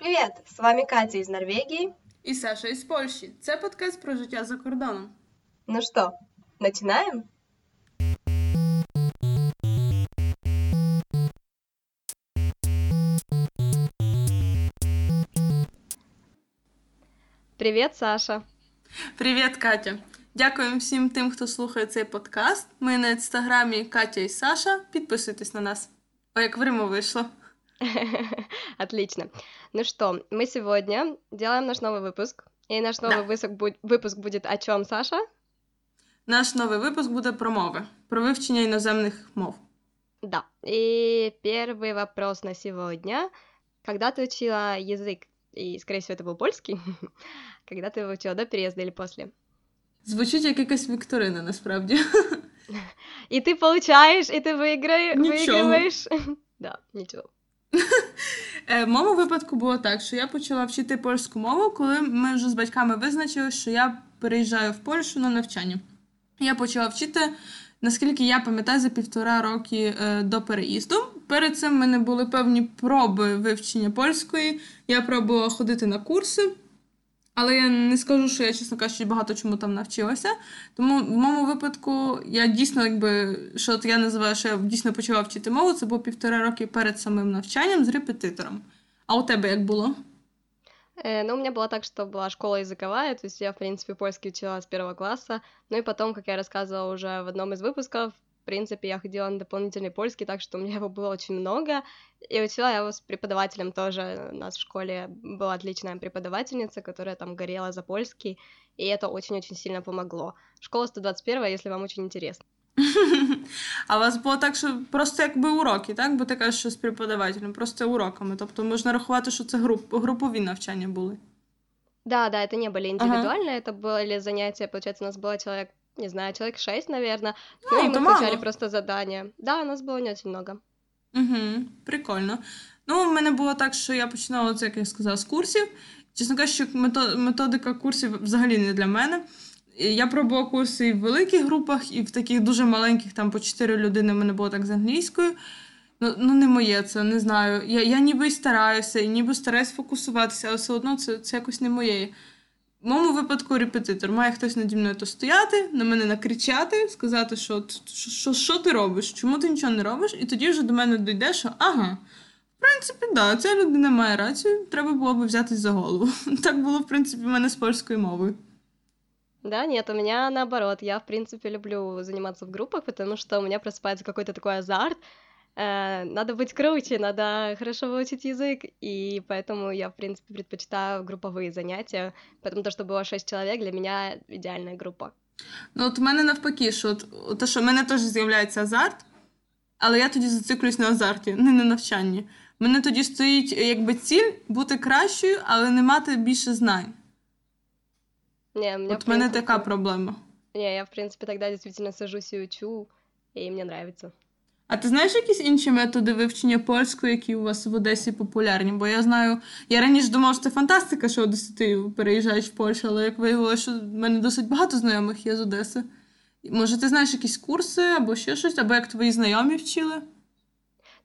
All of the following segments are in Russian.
Привет! С вами Катя из Норвегии. І Саша із Польщі. Це подкаст про життя за кордоном. Ну что, начинаем? Привет, Саша. Привіт, Катя. Дякуємо всім тим, хто слухає цей подкаст. Ми на інстаграмі Катя і Саша. Підписуйтесь на нас. О, як в Риму вийшло. Отлично. Ну что, мы сегодня делаем наш новый выпуск. И наш новый Да. выпуск, бу- выпуск будет о чем, Саша? Наш новий випуск буде про мови, про вивчення іноземних мов. Да. И первый вопрос на сегодня. Когда ты учила язык, и, скорее всего, это был польский, когда ты его учила, до переезда или после? Звучить як якась вікторина, насправді. И ты получаешь, и ты выиграешь, Ничего. выигрываешь. Да, ничего. Е, В моєму випадку було так, що я почала вчити польську мову, коли ми вже з батьками визначили, що я переїжджаю в Польщу на навчання. Я почала вчити, наскільки я пам'ятаю, за півтора роки е, до переїзду. Перед цим в мене були певні проби вивчення польської. Я пробувала ходити на курси, але я не скажу, що я, чесно кажучи, багато чому там навчилася. Тому в моєму випадку я дійсно, якби що от я називаю, що я дійсно почала вчити мову, це було півтора роки перед самим навчанням з репетитором. А у тебе як було? Э, ну, у меня было так, что была школа языковая, то есть я, в принципе, польский учила с первого класса. Ну и потом, как я рассказывала уже в одном из выпусков, в принципе, я ходила на дополнительный польский, так что у меня его было очень много. И учила я его с преподавателем тоже. У нас в школе была отличная преподавательница, которая там горела за польский, и это очень-очень сильно помогло. Школа 121, если вам очень интересно. А у вас було так, що просто якби уроки, так? Бо ти кажеш, що з преподавателем, просто уроками. Тобто можна рахувати, що це груп, групові навчання були. Да, да, это не были индивидуальные, это были занятия, получается, у нас было человек, не знаю, человек шесть, наверное. Ну, Ну, и мы это получали мало. просто задания. Да, у нас было не очень много. Угу, прикольно. Ну, в мене було так, що я починала, це, як я сказала, з курсів. Чесно кажучи, мето- методика курсів взагалі не для мене. І Я пробувала курси і в великих групах, і в таких дуже маленьких, там по 4 людини в мене було так з англійською. Ну, ну не моє це, не знаю. Я, я ніби й стараюся, і ніби стараюсь фокусуватися, але все одно це, це якось не моє. В моєму випадку репетитор. Має хтось наді мною то стояти, на мене накричати, сказати, що, що, що, що ти робиш, чому ти нічого не робиш, і тоді вже до мене дійде, що ага. В принципі, да, ця людина має рацію, треба було би взятись за голову. Так було, в принципі, в мене з польською мовою. Да, нет, у меня наоборот. Я, в принципе, люблю заниматься в группах, потому что у меня просыпается какой-то такой азарт. Э, Надо быть круче, надо хорошо выучить язык, и поэтому я, в принципе, предпочитаю групповые занятия, потому то, что было шесть человек, для меня идеальная группа. Ну, от в мене навпаки, що от, от те, що в мене теж з'являється азарт, але я тоді зациклююсь на азарті, не на навчанні. В мене тоді стоїть якби ціль бути кращою, але не мати більше знань. Не, у меня, От в в мене принципе, така проблема. Не, я, в принципе, тогда действительно сажусь и учу, и мне нравится. А ти знаєш якісь інші методи вивчення польської, які у вас в Одесі популярні? Бо я знаю, я раніше думала, що це фантастика, що одесити переїжджаєш в Польщу, але як виявилося, що в мене досить багато знайомих є з Одеси. Може, ти знаєш якісь курси або ще щось, або як твої знайомі вчили?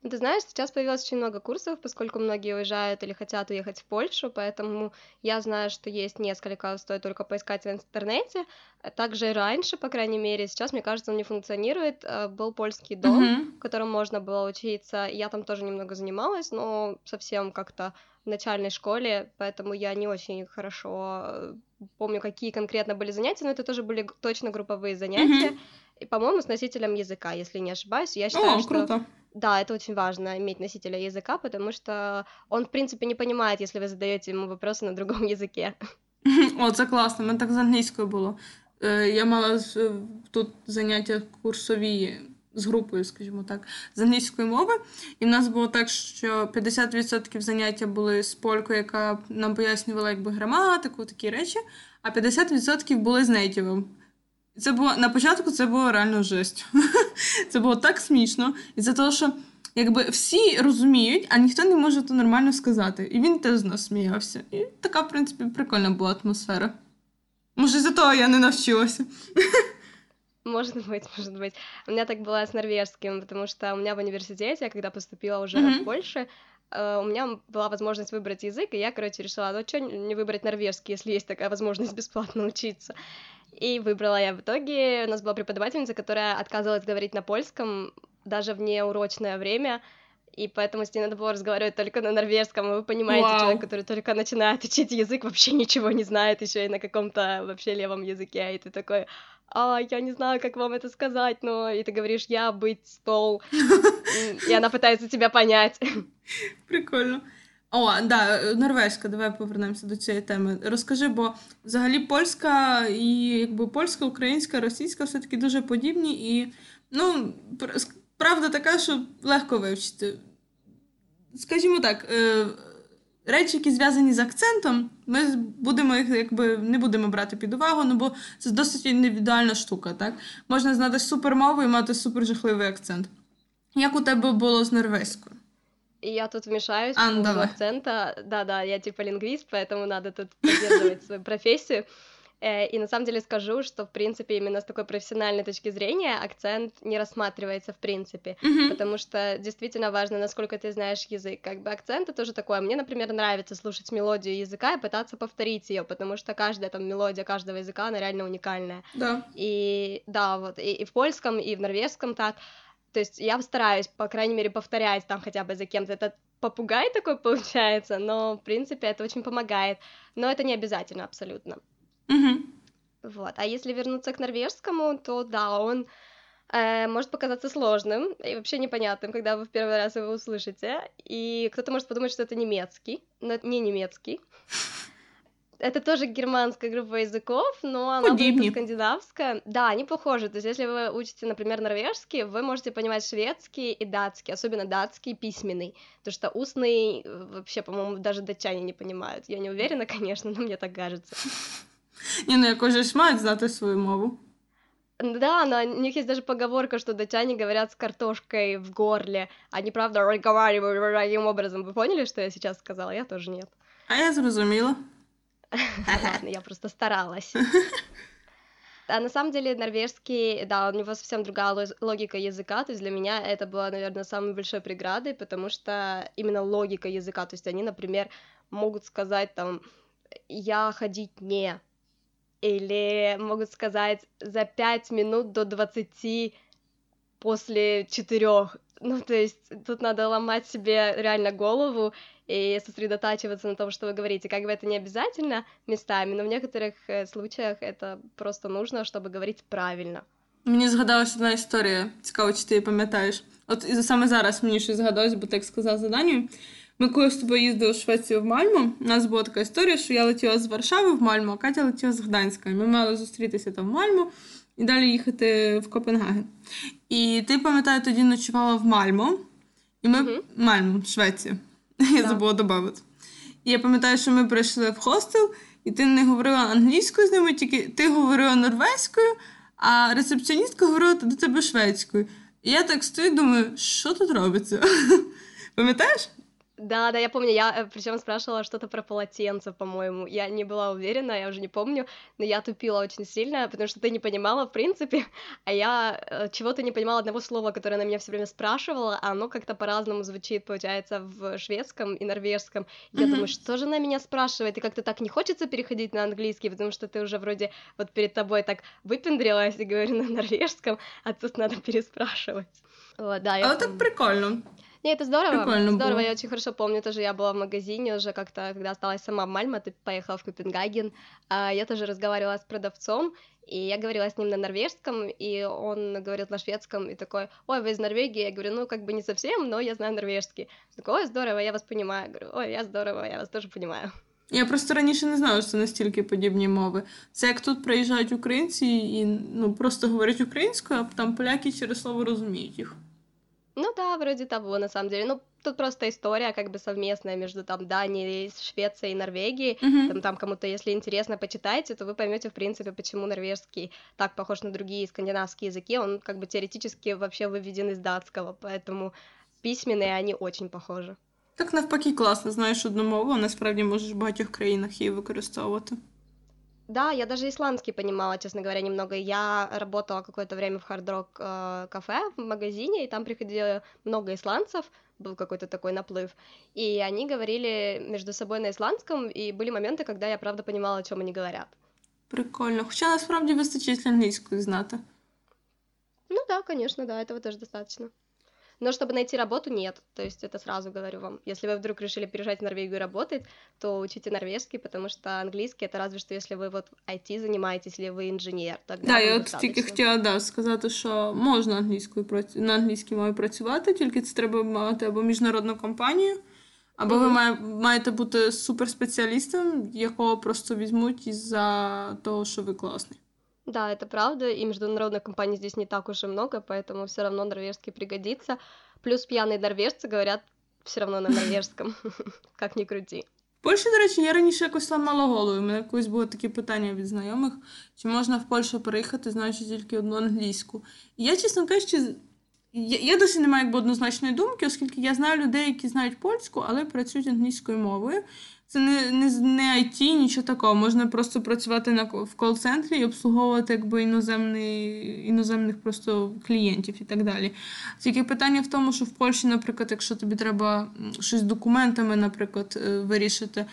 Ну, ты знаешь, сейчас появилось очень много курсов, поскольку многие уезжают или хотят уехать в Польшу, поэтому я знаю, что есть несколько, стоит только поискать в интернете. А Также раньше, по крайней мере, сейчас, мне кажется, он не функционирует. э, Был польский дом, Мгм. в котором можно было учиться. Я там тоже немного занималась, но совсем как-то в начальной школе, поэтому я не очень хорошо э, помню, какие конкретно были занятия, но это тоже были точно групповые занятия. Мгм. И, по-моему, с носителем языка, если не ошибаюсь. Я считаю, О, что круто. да, это очень важно иметь носителя языка, потому что он, в принципе, не понимает, если вы задаете ему вопросы на другом языке. О, це класно. У мене так з англійською було. Е, Я мала з- е, тут заняття курсові з групою, скажімо так, з англійської мови. І в нас було так, що 50% заняття були з полькою, яка нам пояснювала якби граматику, такі речі, а 50% були з нейтівом. І Це було на початку це було реально жесть. Це було так смішно. І це того, що якби всі розуміють, а ніхто не може то нормально сказати. І він теж з нас сміявся. І така, в принципі, прикольна була атмосфера. Може, за того я не навчилася. Может быть, может быть. У меня так было с норвежским, потому что у меня в университете, я когда поступила уже Мгм. в Польше, э, у меня была возможность выбрать язык, и я, короче, решила, ну что не выбрать норвежский, если есть такая возможность бесплатно учиться. И выбрала я в итоге. У нас была преподавательница, которая отказывалась говорить на польском даже в неурочное время, и поэтому с ней надо было разговаривать только на норвежском, и вы понимаете, Вау. человек, который только начинает учить язык, вообще ничего не знает еще и на каком-то вообще левом языке, и ты такой, а, я не знаю, как вам это сказать, но и ты говоришь, я быть стол, и она пытается тебя понять. Прикольно. О, да, норвежська, давай повернемося до цієї теми. Розкажи, бо взагалі польська і якби польська, українська, російська все-таки дуже подібні, і ну, правда така, що легко вивчити. Скажімо так, е, речі, які зв'язані з акцентом, ми будемо їх якби не будемо брати під увагу, ну бо це досить індивідуальна штука. так? Можна знати супермову і мати супержахливий акцент. Як у тебе було з норвезькою? Я тут вмешаюсь а, по поводу акцента. Да-да, я типа лингвист, поэтому надо тут поддерживать свою профессию. Э, и на самом деле скажу, что, в принципе, именно с такой профессиональной точки зрения акцент не рассматривается в принципе, mm-hmm. потому что действительно важно, насколько ты знаешь язык. Как бы акцент это тоже такое. Мне, например, нравится слушать мелодию языка и пытаться повторить ее, потому что каждая там мелодия каждого языка, она реально уникальная. Да. И да, вот, и, и в польском, и в норвежском так. То есть я стараюсь, по крайней мере, повторять там хотя бы за кем-то. Это попугай такой получается, но, в принципе, это очень помогает. Но это не обязательно абсолютно. Угу. Вот. А если вернуться к норвежскому, то да, он э, может показаться сложным и вообще непонятным, когда вы в первый раз его услышите. И кто-то может подумать, что это немецкий, но это не немецкий. Это тоже германская группа языков, но она будет скандинавская. Да, они похожи. То есть, если вы учите, например, норвежский, вы можете понимать шведский и датский, особенно датский письменный. Потому что устный вообще, по-моему, даже датчане не понимают. Я не уверена, конечно, но мне так кажется. Не, ну якось ж мають знати свою мову. Да, но у них есть даже поговорка, что датчане говорят с картошкой в горле. Они, правда, разговаривают таким образом. Вы поняли, что я сейчас сказала? Я тоже нет. А я зрозумела. Ладно, я просто старалась. А на самом деле норвежский, да, у него совсем другая логика языка, то есть для меня это было, наверное, самой большой преградой, потому что именно логика языка, то есть они, например, могут сказать там «я ходить не», или могут сказать за 5 минут до 20 после 4. Ну, то есть тут надо ломать себе реально голову и сосредотачиваться на том, что вы говорите. Как бы это не обязательно местами, но в некоторых э, случаях это просто нужно, чтобы говорить правильно. Мені згадалася одна історія, цікаво, чи ти її пам'ятаєш. От і саме зараз мені щось згадалось, бо так сказав за Данію. Ми коли з тобою їздили в Швецію в Мальму, у нас була така історія, що я летіла з Варшави в Мальму, а Катя летіла з Гданська. Ми мали зустрітися там в Мальму і далі їхати в Копенгаген. І ти, пам'ятаю, тоді ночувала в Мальму, і ми mm-hmm. Мальму, Швеція. Я yeah. забула додати. І я пам'ятаю, що ми прийшли в хостел, і ти не говорила англійською з ними, тільки ти говорила норвезькою, а рецепціоністка говорила до тебе шведською. І я так стою і думаю, що тут робиться? Пам'ятаєш? Да, да, я помню, я э, причем спрашивала что-то про полотенце, по-моему. Я не была уверена, я уже не помню, но я тупила очень сильно, потому что ты не понимала, в принципе, а я э, чего-то не понимала одного слова, которое она меня все время спрашивала, а оно как-то по-разному звучит, получается, в шведском и норвежском. Я mm-hmm. думаю, что же она меня спрашивает, и как-то так не хочется переходить на английский, потому что ты уже вроде вот перед тобой так выпендрилась и говорю на норвежском, а тут надо переспрашивать. Вот, да, я... А так прикольно. Не, это здорово. Прикольно здорово, было. я очень хорошо помню, тоже я была в магазине уже как-то, когда осталась сама в Мальме, ты поехала в Копенгаген, а я тоже разговаривала с продавцом, и я говорила с ним на норвежском, и он говорил на шведском, и такой, ой, вы из Норвегии? Я говорю, ну, как бы не совсем, но я знаю норвежский. Такой, ой, здорово, я вас понимаю. Я говорю, ой, я здорово, я вас тоже понимаю. Я просто раніше не знала, що це настільки подібні мови. Це як тут приїжджають українці і ну, просто говорять українською, а там поляки через слово розуміють їх. Ну да, вроде того, на самом деле. Ну, тут просто история как бы совместная между там Данией, Швецией и Норвегией. Mm-hmm. Там, там кому-то, если интересно, почитайте, то вы поймете, в принципе, почему норвежский так похож на другие скандинавские языки. Он как бы теоретически вообще выведен из датского, поэтому письменные они очень похожи. Так навпаки, класно, знаєш одну мову, а насправді можеш в багатьох країнах її використовувати. Да, я даже исландский понимала, честно говоря, немного. Я работала какое-то время в хард-рок э, кафе в магазине, и там приходило много исландцев, был какой-то такой наплыв. И они говорили между собой на исландском, и были моменты, когда я правда понимала, о чем они говорят. Прикольно. Хоча насправді вистачить англійської знати. Ну да, конечно, да, этого тоже достаточно. Но чтобы найти работу, нет. То есть это сразу говорю вам. Если вы вдруг решили переезжать в Норвегию работать, то учите норвежский, потому что английский это разве что если ви вот IT занимаетесь, или ви інженер. Тогда да, я от тільки хотіла да, сказати, що можна англійською на англійській мові працювати, тільки це треба мати або міжнародну компанію, або mm-hmm. ви має, маєте бути суперспеціалістом, якого просто візьмуть із-за того, що ви класний. Да, это правда, и международных компаний здесь не так уж и много, поэтому все равно норвежский пригодится. Плюс пьяные норвежцы говорят все равно на норвежському, як не крути. Польщі, до речі, я раніше якось ламала голову. У мене колись було таке питання від знайомих, чи можна в Польщу переїхати, знаючи тільки одну англійську. І я, чесно кажучи, я, я досі не маю якби однозначної думки, оскільки я знаю людей, які знають польську, але працюють англійською мовою. Це не не, не IT, нічого такого. Можна просто працювати на в кол-центрі і обслуговувати якби іноземний, іноземних просто клієнтів і так далі. Тільки питання в тому, що в Польщі, наприклад, якщо тобі треба щось з документами, наприклад, е, вирішити.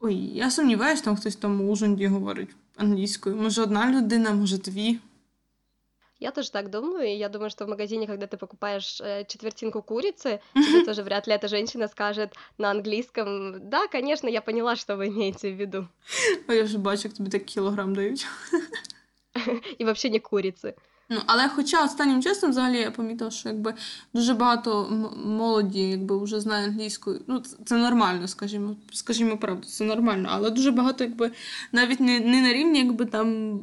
Ой, я сумніваюся, там хтось там у Ужонді говорить англійською. Може, одна людина, може дві. Я тоже так думаю, и я думаю, что в магазине, когда ты покупаешь э, четвертинку курицы, тебе тоже вряд ли эта женщина скажет на английском, да, конечно, я поняла, что вы имеете в виду. А я вже бачу, тобі так кілограм дають. И вообще не курицы. Ну, але хоча останнім часом взагалі я помітила, що якби дуже багато молоді якби вже знає англійську. Ну, це нормально, скажімо, скажімо правду, це нормально. Але дуже багато, якби навіть не не на рівні, якби там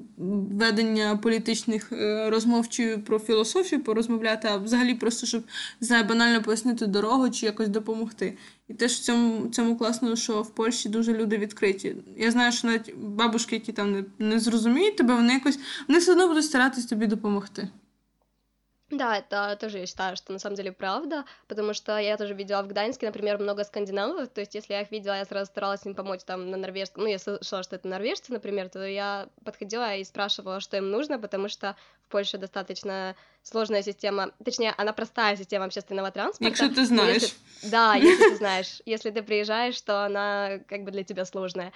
ведення політичних е, розмов чи про філософію порозмовляти, а взагалі просто щоб знає банально пояснити дорогу чи якось допомогти. І теж в цьому цьому класно, що в Польщі дуже люди відкриті. Я знаю, що навіть бабушки, які там не, не зрозуміють тебе, вони якось вони все одно будуть старатись тобі допомогти. Да, это тоже я считаю, что на самом деле правда, потому что я тоже видела в Гданьске, например, много скандинавов, то есть если я их видела, я сразу старалась им помочь там на норвежском, ну, я слышала, что это норвежцы, например, то я подходила и спрашивала, что им нужно, потому что в Польше достаточно сложная система, точнее, она простая система общественного транспорта. Якщо ты знаешь. Если, да, если ты знаешь. Если ты приезжаешь, то она как бы для тебя сложная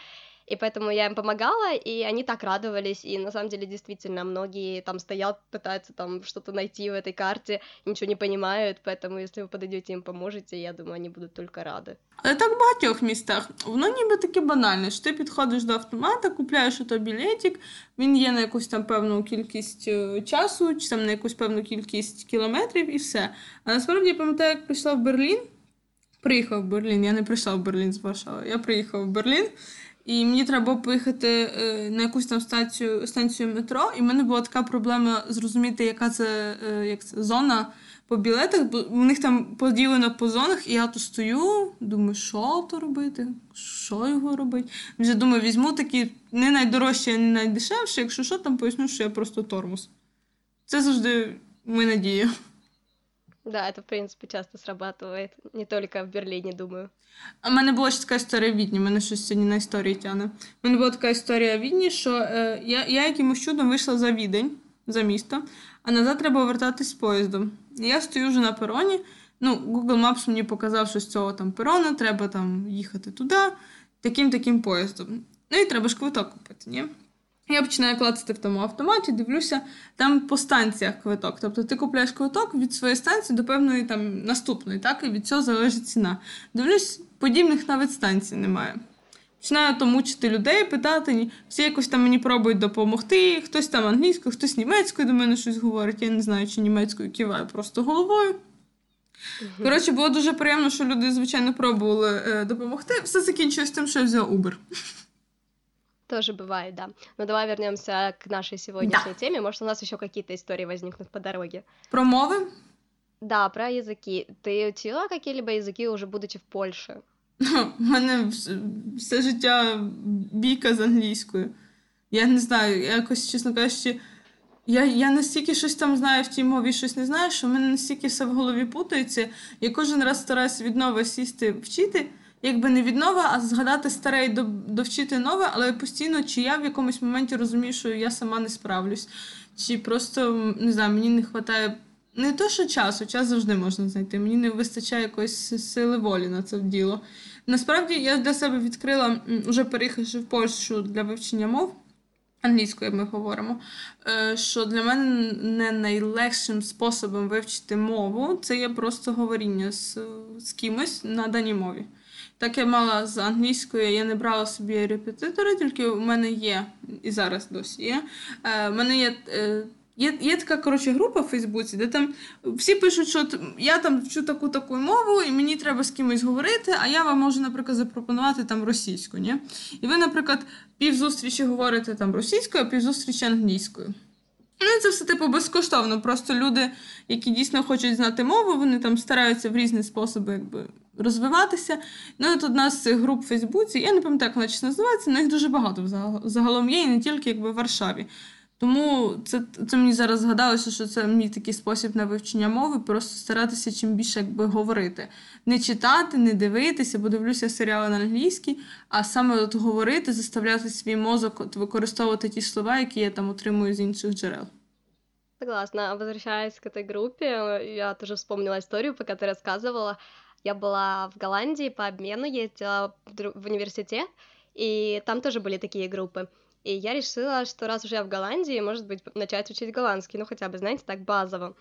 И поэтому я им помогала, и они так радовались, и на самом деле действительно многие там стоят, пытаются там что-то найти в этой карте, ничего не понимают, поэтому если вы подойдете им поможете, я думаю, они будут только рады. Але так в багатьох містах. Воно ніби таке банальне, що ти підходиш до автомата, купляєш ото білетик, він є на якусь там певну кількість часу, чи там на якусь певну кількість кілометрів і все. А насправді я пам'ятаю, як прийшла в Берлін. Приїхав в Берлін, я не прийшла в Берлін з Варшави, я приїхав в Берлін. І мені треба було поїхати е, на якусь там станцію станцію метро, і в мене була така проблема зрозуміти, яка це е, як це зона по білетах, бо в них там поділено по зонах, і я то стою, думаю, що то робити, що його робити. Вже думаю, візьму такі не найдорожчі, не найдешевші, якщо що, там поясню, що я просто тормоз. Це завжди моя надія. Да, это, в принципе, часто срабатывает. Не только в Берліні, думаю. А в мене була ще така історія в Відні, мене щось сьогодні на історії тяне. У мене була така історія в Відні, що е, я я якимось чудом вийшла за відень, за місто, а назад треба вертатись з поїздом. Я стою вже на пероні. Ну, Google Maps мені показав, що з цього там перона треба там їхати туди, таким-таким поїздом. Ну і треба ж квиток купити, ні? Я починаю клацати в тому автоматі, дивлюся, там по станціях квиток. Тобто ти купляєш квиток від своєї станції до певної там наступної, так, і від цього залежить ціна. Дивлюсь, подібних навіть станцій немає. Починаю то мучити людей, питати, всі якось там мені пробують допомогти, хтось там англійською, хтось німецькою до мене щось говорить. Я не знаю, чи німецькою киваю просто головою. Коротше, було дуже приємно, що люди, звичайно, пробували е, допомогти. Все закінчилось тим, що я взяв Uber. Тоже бывает, да. Но давай вернемся к нашей сегодняшней да. теме. Может, у нас еще какие-то истории возникнут по дороге. Про мовы? Да, про языки. Ты учила какие-либо языки уже будучи в Польше? У мене все життя бійка з англійською. Я не знаю, якось, чесно кажучи, я я настільки щось там знаю в тій мові, щось не знаю, що в мене настільки все в голові путається. Я кожен раз стараюся відново сісти вчити. якби не від нове, а згадати старе і довчити нове, але постійно, чи я в якомусь моменті розумію, що я сама не справлюсь, чи просто не знаю, мені не вистачає. Не то, що часу, час завжди можна знайти. Мені не вистачає якоїсь сили волі на це діло. Насправді я для себе відкрила, вже переїхавши в Польщу для вивчення мов англійською ми говоримо, е, що для мене не найлегшим способом вивчити мову це є просто говоріння з, з кимось на даній мові. Так я мала з англійською, я не брала собі репетитори, тільки у мене є, і зараз досі є. Е, У мене є е, Є є така коротше, група в Фейсбуці, де там всі пишуть, що я там вчу таку таку мову, і мені треба з кимось говорити, а я вам можу, наприклад, запропонувати там російську. Ні? І ви, наприклад, півзустрічі говорите там російською, а півзустрічі англійською. Ну, це все типу безкоштовно. Просто люди, які дійсно хочуть знати мову, вони там стараються в різні способи якби, розвиватися. Ну, от одна з цих груп в Фейсбуці, я не пам'ятаю, як вона чесно називається, але їх дуже багато загалом є, і не тільки якби в Варшаві. Тому це це мені зараз згадалося, що це мій такий спосіб на вивчення мови, просто старатися чим більше якби говорити. Не читати, не дивитися, бо дивлюся серіали на англійській, а саме от говорити, заставляти свій мозок от, використовувати ті слова, які я там отримую з інших джерел. Согласна. Возвращаясь к этой группе, я тоже вспомнила историю, пока ты рассказывала. Я была в Голландии по обмену, ездила в университет, и там тоже были такие группы. И я решила, что раз уже я в Голландии, может быть, начать учить голландский, ну хотя бы, знаете, так базово.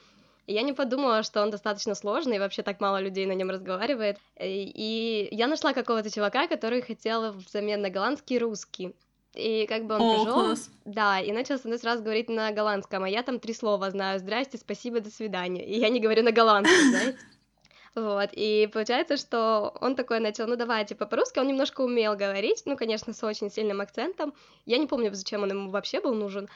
И я не подумала, что он достаточно сложный, и вообще так мало людей на нем разговаривает. И я нашла какого-то чувака, который хотел взамен на голландский русский. И как бы он О, пришел, класс. да, и начал со мной сразу говорить на голландском, а я там три слова знаю: здрасте, спасибо, до свидания. И я не говорю на голландском, знаете. Вот, и получается, что он такой начал, ну давай, типа, по-русски, он немножко умел говорить, ну, конечно, с очень сильным акцентом. Я не помню, зачем он ему вообще был нужен,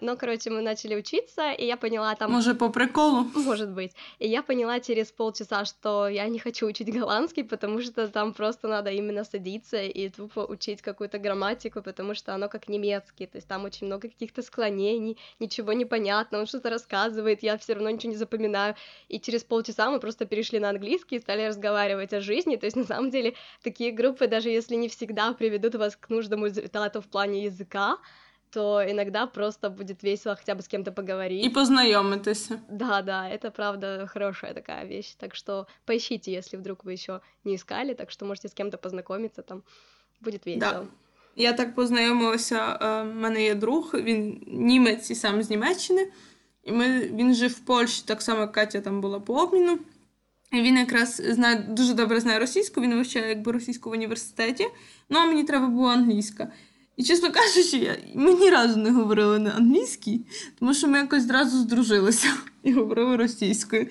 но, короче, мы начали учиться, и я поняла там... Может, по приколу? Может быть. И я поняла через полчаса, что я не хочу учить голландский, потому что там просто надо именно садиться и тупо учить какую-то грамматику, потому что оно как немецкий, то есть там очень много каких-то склонений, ничего не понятно, он что-то рассказывает, я все равно ничего не запоминаю. И через полчаса мы просто перешли на английский и стали разговаривать о жизни, то есть на самом деле такие группы, даже если не всегда приведут вас к нужному результату в плане языка, то иногда просто будет весело хотя бы с кем-то поговорить. И познакомитесь. Да, да, это правда хорошая такая вещь. Так что поищите, если вдруг вы еще не искали, так что можете с кем-то познакомиться, там будет весело. Да. Я так познайомилася, У мене є друг, він німець і сам з Німеччини. І ми, він жив в Польщі, так само як Катя там була по обміну. І він якраз знає дуже добре знає російську, він вивчає якби російську в університеті. Ну а мені треба було англійська. І, чесно кажучи, я, ми ні разу не говорили на англійській, тому що ми якось зразу здружилися і говорили російською.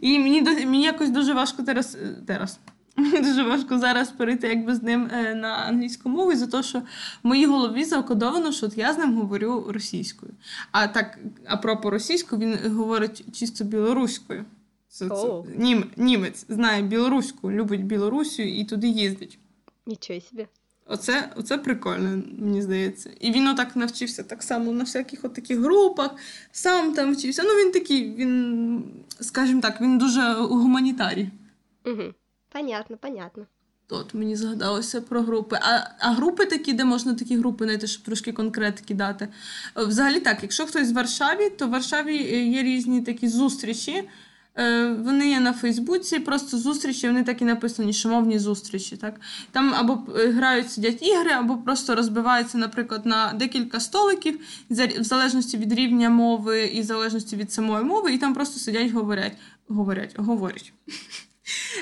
І мені мені якось дуже важко зараз. Е, зараз. Мені дуже важко зараз перейти якби з ним е, на англійську мову, за те, що в моїй голові закодовано, що от я з ним говорю російською. А так, а пропо російську він говорить чисто білоруською. Це, це, нім, німець знає білоруську, любить Білорусію і туди їздить. Нічого собі. Оце оце прикольно, мені здається. І він отак навчився так само на всяких от таких групах, сам там вчився. Ну, він такий, він, скажімо так, він дуже гуманітарій. Угу. Понятно, понятно. От мені згадалося про групи. А а групи такі, де можна такі групи знайти, щоб трошки конкретики дати. Взагалі так, якщо хтось в Варшаві, то в Варшаві є різні такі зустрічі. Е, вони є на Фейсбуці, просто зустрічі, вони так і написані, що мовні зустрічі. Так? Там або е, грають, сидять ігри, або просто розбиваються, наприклад, на декілька столиків, в залежності від рівня мови і в залежності від самої мови, і там просто сидять, говорять, говорять, говорять.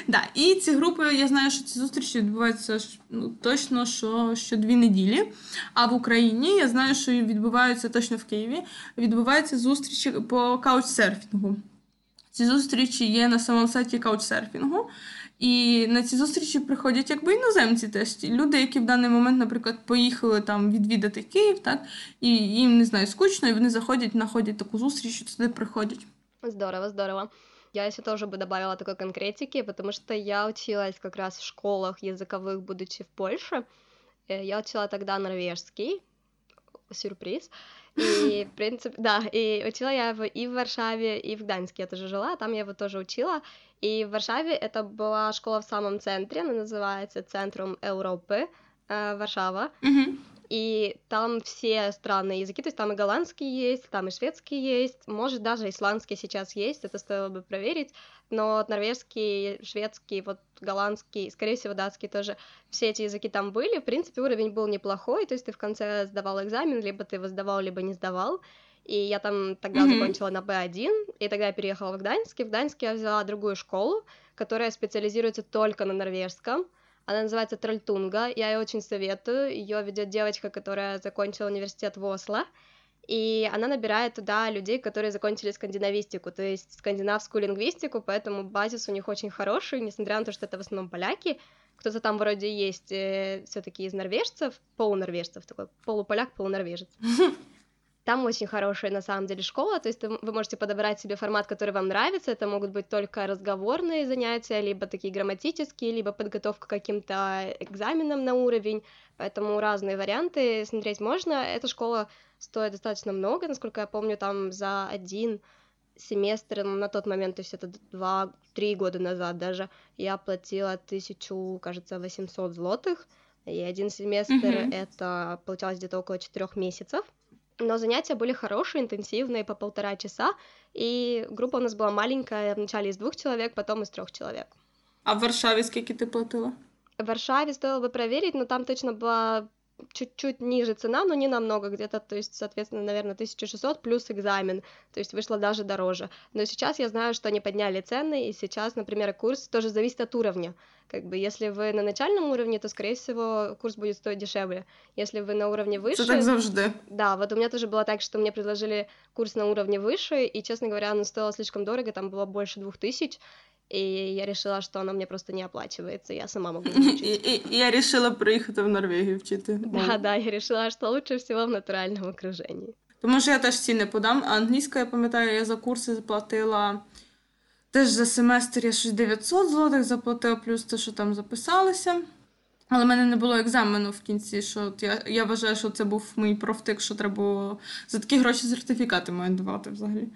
Да, І ці групи, я знаю, що ці зустрічі відбуваються ну, точно що, дві неділі. А в Україні я знаю, що відбуваються точно в Києві. Відбуваються зустрічі по каучсерфінгу. Ці зустрічі є на самому сайті каучсерфінгу. І на ці зустрічі приходять якби іноземці теж. Люди, які в даний момент, наприклад, поїхали там відвідати Київ, так, і їм не знаю, скучно, і вони заходять, знаходять таку зустріч, і туди приходять. Здорово, здорово. Я еще тоже бы добавила такой конкретики, потому что я училась как раз в школах языковых, будучи в Польше. Э, я учила тогда норвежский, сюрприз. И, в принципе, да, и учила я его и в Варшаве, и в Гданьске я тоже жила, там я его тоже учила. И в Варшаве это была школа в самом центре, она называется Центром Европы, э, Варшава. Угу. И там все странные языки, то есть там и голландский есть, там и шведский есть, может даже исландский сейчас есть, это стоило бы проверить, но норвежский, шведский, вот голландский, скорее всего датский тоже, все эти языки там были, в принципе уровень был неплохой, то есть ты в конце сдавал экзамен, либо ты его сдавал, либо не сдавал, и я там тогда mm-hmm. закончила на B1, и тогда я переехала в Гданьск, и в Гданьске я взяла другую школу, которая специализируется только на норвежском, она называется Трольтунга, я ее очень советую. Ее ведет девочка, которая закончила университет в Осло. И она набирает туда людей, которые закончили скандинавистику, то есть скандинавскую лингвистику, поэтому базис у них очень хороший, несмотря на то, что это в основном поляки. Кто-то там вроде есть э, все-таки из норвежцев, полунорвежцев, такой полуполяк, полунорвежец. Там очень хорошая, на самом деле, школа, то есть вы можете подобрать себе формат, который вам нравится, это могут быть только разговорные занятия, либо такие грамматические, либо подготовка к каким-то экзаменам на уровень, поэтому разные варианты смотреть можно. Эта школа стоит достаточно много, насколько я помню, там за один семестр на тот момент, то есть это два-три года назад даже, я платила тысячу, кажется, 800 злотых, и один семестр mm-hmm. это получалось где-то около четырех месяцев. Но занятия были хорошие, интенсивные, по полтора часа, и группа у нас была маленькая, вначале из двух человек, потом из трех человек. А в Варшаве сколько ты платила? В Варшаве стоило бы проверить, но там точно была чуть-чуть ниже цена, но не намного, где-то, то есть, соответственно, наверное, 1600 плюс экзамен, то есть вышло даже дороже. Но сейчас я знаю, что они подняли цены, и сейчас, например, курс тоже зависит от уровня. Как бы, если вы на начальном уровне, то, скорее всего, курс будет стоить дешевле. Если вы на уровне выше... Это так завжди. Да, вот у меня тоже было так, что мне предложили курс на уровне выше, и, честно говоря, оно стоило слишком дорого, там было больше двух тысяч, и я решила, что оно мне просто не оплачивается, я сама могу учить. И я решила приїхати в Норвегію вчити. Да, да, я решила, что лучше всего в натуральном окружении. Тому що я теж ціни подам. А англійська, я пам'ятаю, я за курси заплатила теж за семестр я щось 900 злотих заплатила, плюс те, що там записалися. Але в мене не було екзамену в кінці. що Я я вважаю, що це був мій профтик, що треба було за такі гроші сертифікати мають давати взагалі.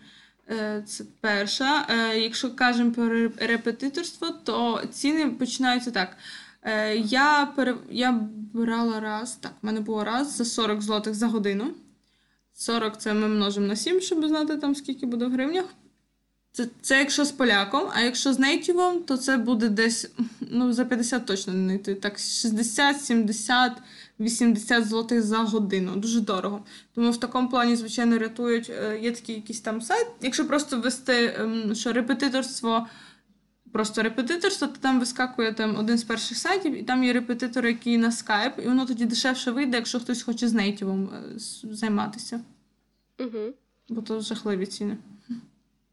Е, це перша. Е, якщо кажемо про репетиторство, то ціни починаються так. Е, я пере... я брала раз, так, в мене було раз за 40 злотих за годину. 40 це ми множимо на 7, щоб знати, там, скільки буде в гривнях. Це це якщо з поляком, а якщо з нейтівом, то це буде десь ну, за 50 точно не знайти. Так, 60, 70, 80 злотих за годину. Дуже дорого. Тому в такому плані, звичайно, рятують. Е, є такий якийсь там сайт. Якщо просто ввести, ем, що репетиторство, просто репетиторство, то там вискакує там один з перших сайтів, і там є репетитор, який на скайп, і воно тоді дешевше вийде, якщо хтось хоче з нейтівом е, займатися. Угу. Бо то жахливі ціни.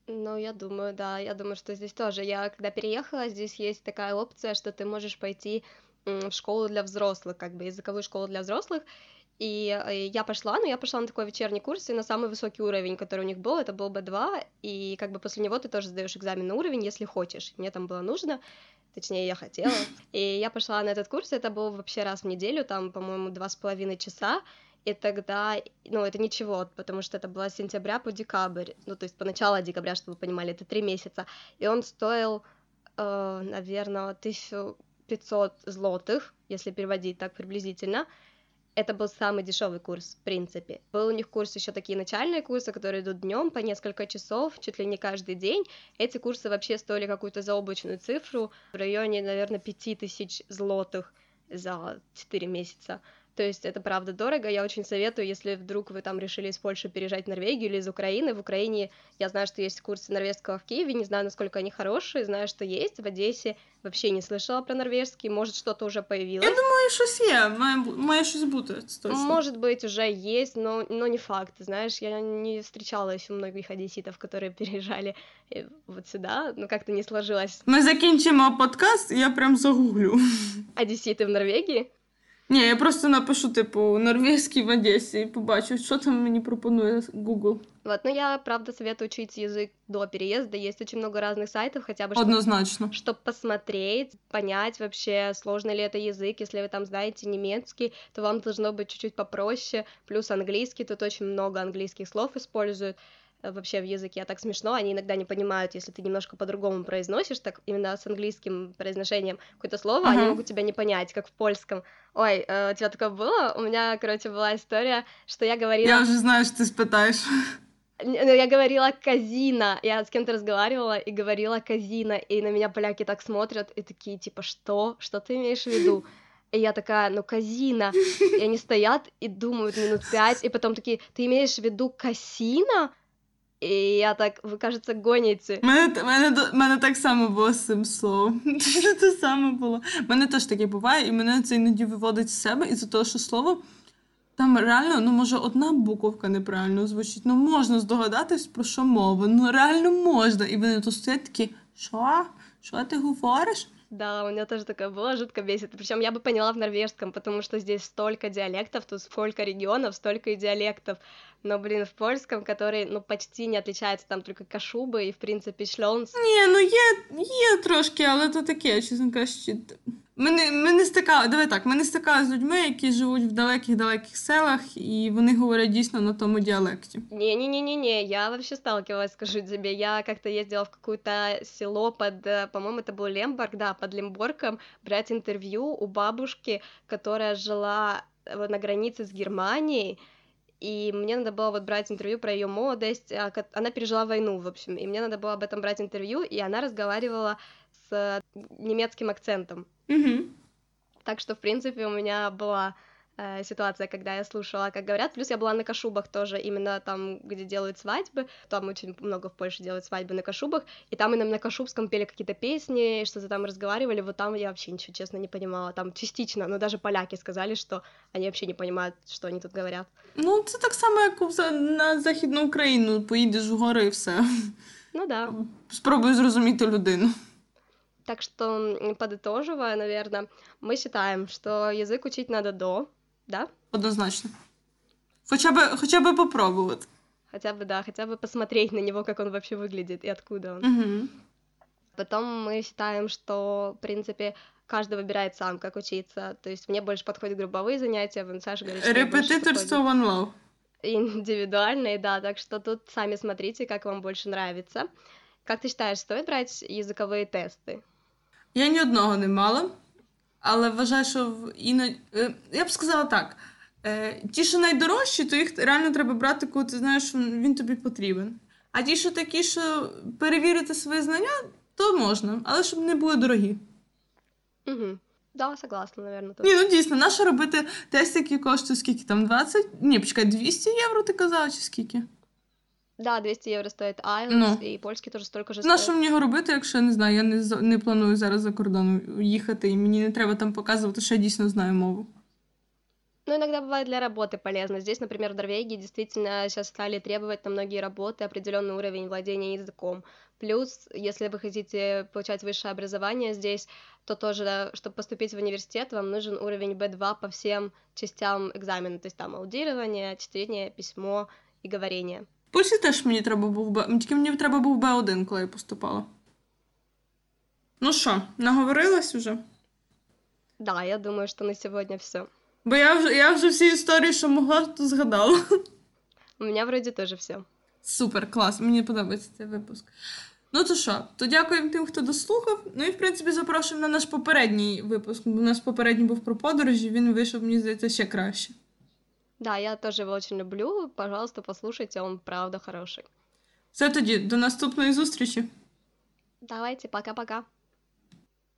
Ну, я думаю, да, я думаю, что здесь тоже. Я когда переехала, здесь есть такая опция, что ты можешь пойти в школу для взрослых, как бы языковую школу для взрослых. И э, я пошла, но я пошла на такой вечерний курс, и на самый высокий уровень, который у них был, это был B2, и как бы после него ты тоже сдаешь экзамен на уровень, если хочешь. Мне там было нужно, точнее, я хотела. И я пошла на этот курс, это был вообще раз в неделю, там, по-моему, два с половиной часа, и тогда, ну, это ничего, потому что это было с сентября по декабрь, ну, то есть по началу декабря, чтобы вы понимали, это три месяца, и он стоил, э, наверное, 1500 злотых, если переводить так приблизительно, это был самый дешевый курс, в принципе. Был у них курс еще такие начальные курсы, которые идут днем по несколько часов, чуть ли не каждый день. Эти курсы вообще стоили какую-то заоблачную цифру в районе, наверное, 5000 злотых за 4 месяца. То есть это правда дорого. Я очень советую, если вдруг вы там решили из Польши переезжать в Норвегию или из Украины. В Украине я знаю, что есть курсы норвежского в Киеве, не знаю, насколько они хорошие, знаю, что есть. В Одессе вообще не слышала про норвежский, может, что-то уже появилось. Я думаю, щось є, має, має щось бути, точно. Может быть, уже есть, но, но не факт, знаешь, я не встречала еще многих одесситов, которые переезжали э, вот сюда, но как-то не сложилось. Мы закінчимо подкаст, я прям загуглю. Одесситы в Норвегии? Ні, я просто напишу, типу, норвежский в Одессе и побачу, что там мне пропонує Google. Вот, но я, правда, советую учить язык до переезда. Есть очень много разных сайтов, хотя бы... Чтобы, Однозначно. Чтобы посмотреть, понять вообще, сложный ли это язык. Если вы там знаете немецкий, то вам должно быть чуть-чуть попроще. Плюс английский, тут очень много английских слов используют. Э, вообще в языке так смешно, они иногда не понимают, если ты немножко по-другому произносишь, так именно с английским произношением какое-то слово, они Ага. могут тебя не понять, как в польском. Ой, э, у тебя такое было? У меня, короче, была история, что я Я говорила, вже знаю, що ти спитаєш. Н- ну, я говорила казина, я с кем-то разговаривала и говорила казина, и на меня поляки так смотрят и такие, типа, что? Что ты имеешь в виду? И я такая, ну, казина. И они стоят и думают минут пять, и потом такие, ты имеешь в виду касина? И я так, вы, кажется, гоните. Мене, мене, мене так само було з цим словом. Те саме було. Мене теж таке буває, і мене це іноді виводить з себе із-за того, що слово там реально, ну може, одна буковка неправильно звучить. Ну можна здогадатись, про що мова. Ну реально можна. І вони тут стоять такі, що? Що ти говориш? Да, у меня тоже такое было, жутко бесит. Причем я бы поняла в норвежском, потому что здесь столько диалектов, тут сколько регионов, столько и диалектов. Но, блин, в польском, который, ну, почти не отличается, там только кашубы и, в принципе, шлёнс. Ні, ну є, є трошки, але то таке, чесно кажучи. Ми не, ми не стикали, давай так, ми не стикали з людьми, які живуть в далеких-далеких селах, і вони говорять дійсно на тому діалекті. Не-не-не-не-не, я вообще сталкивалась, скажу тебе. Я как-то ездила в какое-то село под, э, по-моему, это был Лемборг, да, под Лемборгом, брать интервью у бабушки, которая жила э, вот на границе с Германией, и мне надо было вот брать интервью про ее молодость. а, ко- Она пережила войну, в общем, и мне надо было об этом брать интервью, и она разговаривала с э, немецким акцентом. Угу. Так что, в принципе, у меня была э, ситуация, когда я слушала, как говорят. Плюс я была на Кашубах тоже, именно там, где делают свадьбы. Там очень много в Польше делают свадьбы на Кашубах. И там именно на Кашубском пели какие-то песни, что-то там разговаривали. Вот там я вообще ничего, честно, не понимала. Там частично, но даже поляки сказали, что они вообще не понимают, что они тут говорят. Ну, це так само, як у за- на Західну Україну. Поїдеш в гори і все. Ну да. Спробуй зрозуміти людину. Так что, подытоживая, наверное, мы считаем, что язык учить надо до, да? Однозначно. Хоча б, хоча б попробувати. Хотя бы, да, хотя бы посмотреть на него, как он вообще выглядит и откуда он. Угу. Потом мы считаем, что, в принципе, каждый выбирает сам, как учиться. То есть мне больше подходят групповые занятия, вон Саша говорит, что Репетиторство one love. индивидуальные, да, так что тут сами смотрите, как вам больше нравится. Как ты считаешь, стоит брать языковые тесты? Я ні одного не мала, але вважаю, що іноді. е, Я б сказала так: е, ті, що найдорожчі, то їх реально треба брати, коли ти знаєш, що він тобі потрібен. А ті, що такі, що перевірити свої знання, то можна, але щоб не були дорогі. Угу. Да, согласна, наверное, Ні, ну дійсно, нащо робити тест, який коштує скільки там 20? Ні, почекай, 200 євро ти казала, чи скільки? Да, 200 евро стоит IELTS, Ну. и польский тоже столько же Нащо стоит. мені його робити, якщо я не знаю, я не, за- не планую зараз за кордон їхати, і мені не треба там показувати, що я дійсно знаю мову. Ну, иногда бывает для работы полезно. Здесь, например, в Норвегии действительно сейчас стали требовать на многие работы определенный уровень владения языком. Плюс, если вы хотите получать высшее образование здесь, то тоже, чтобы поступить в университет, вам нужен уровень B2 по всем частям экзамена. То есть там аудирование, чтение, письмо и говорение. Польщі теж мені треба був Б. Тільки мені треба був Б1, коли я поступала. Ну що, наговорилась уже? Да, я думаю, что на сегодня все. Бо я вже, я вже всі історії, що могла, то згадала. У меня вроде тоже все. Супер, клас, мені подобається цей випуск. Ну то що, то дякуємо тим, хто дослухав. Ну і в принципі запрошуємо на наш попередній випуск. Бо у нас попередній був про подорожі, він вийшов, мені здається, ще краще. Да, я тоже его очень люблю. Пожалуйста, послушайте, он правда хороший. Все тоді, до наступної зустрічі. Давайте, пока-пока.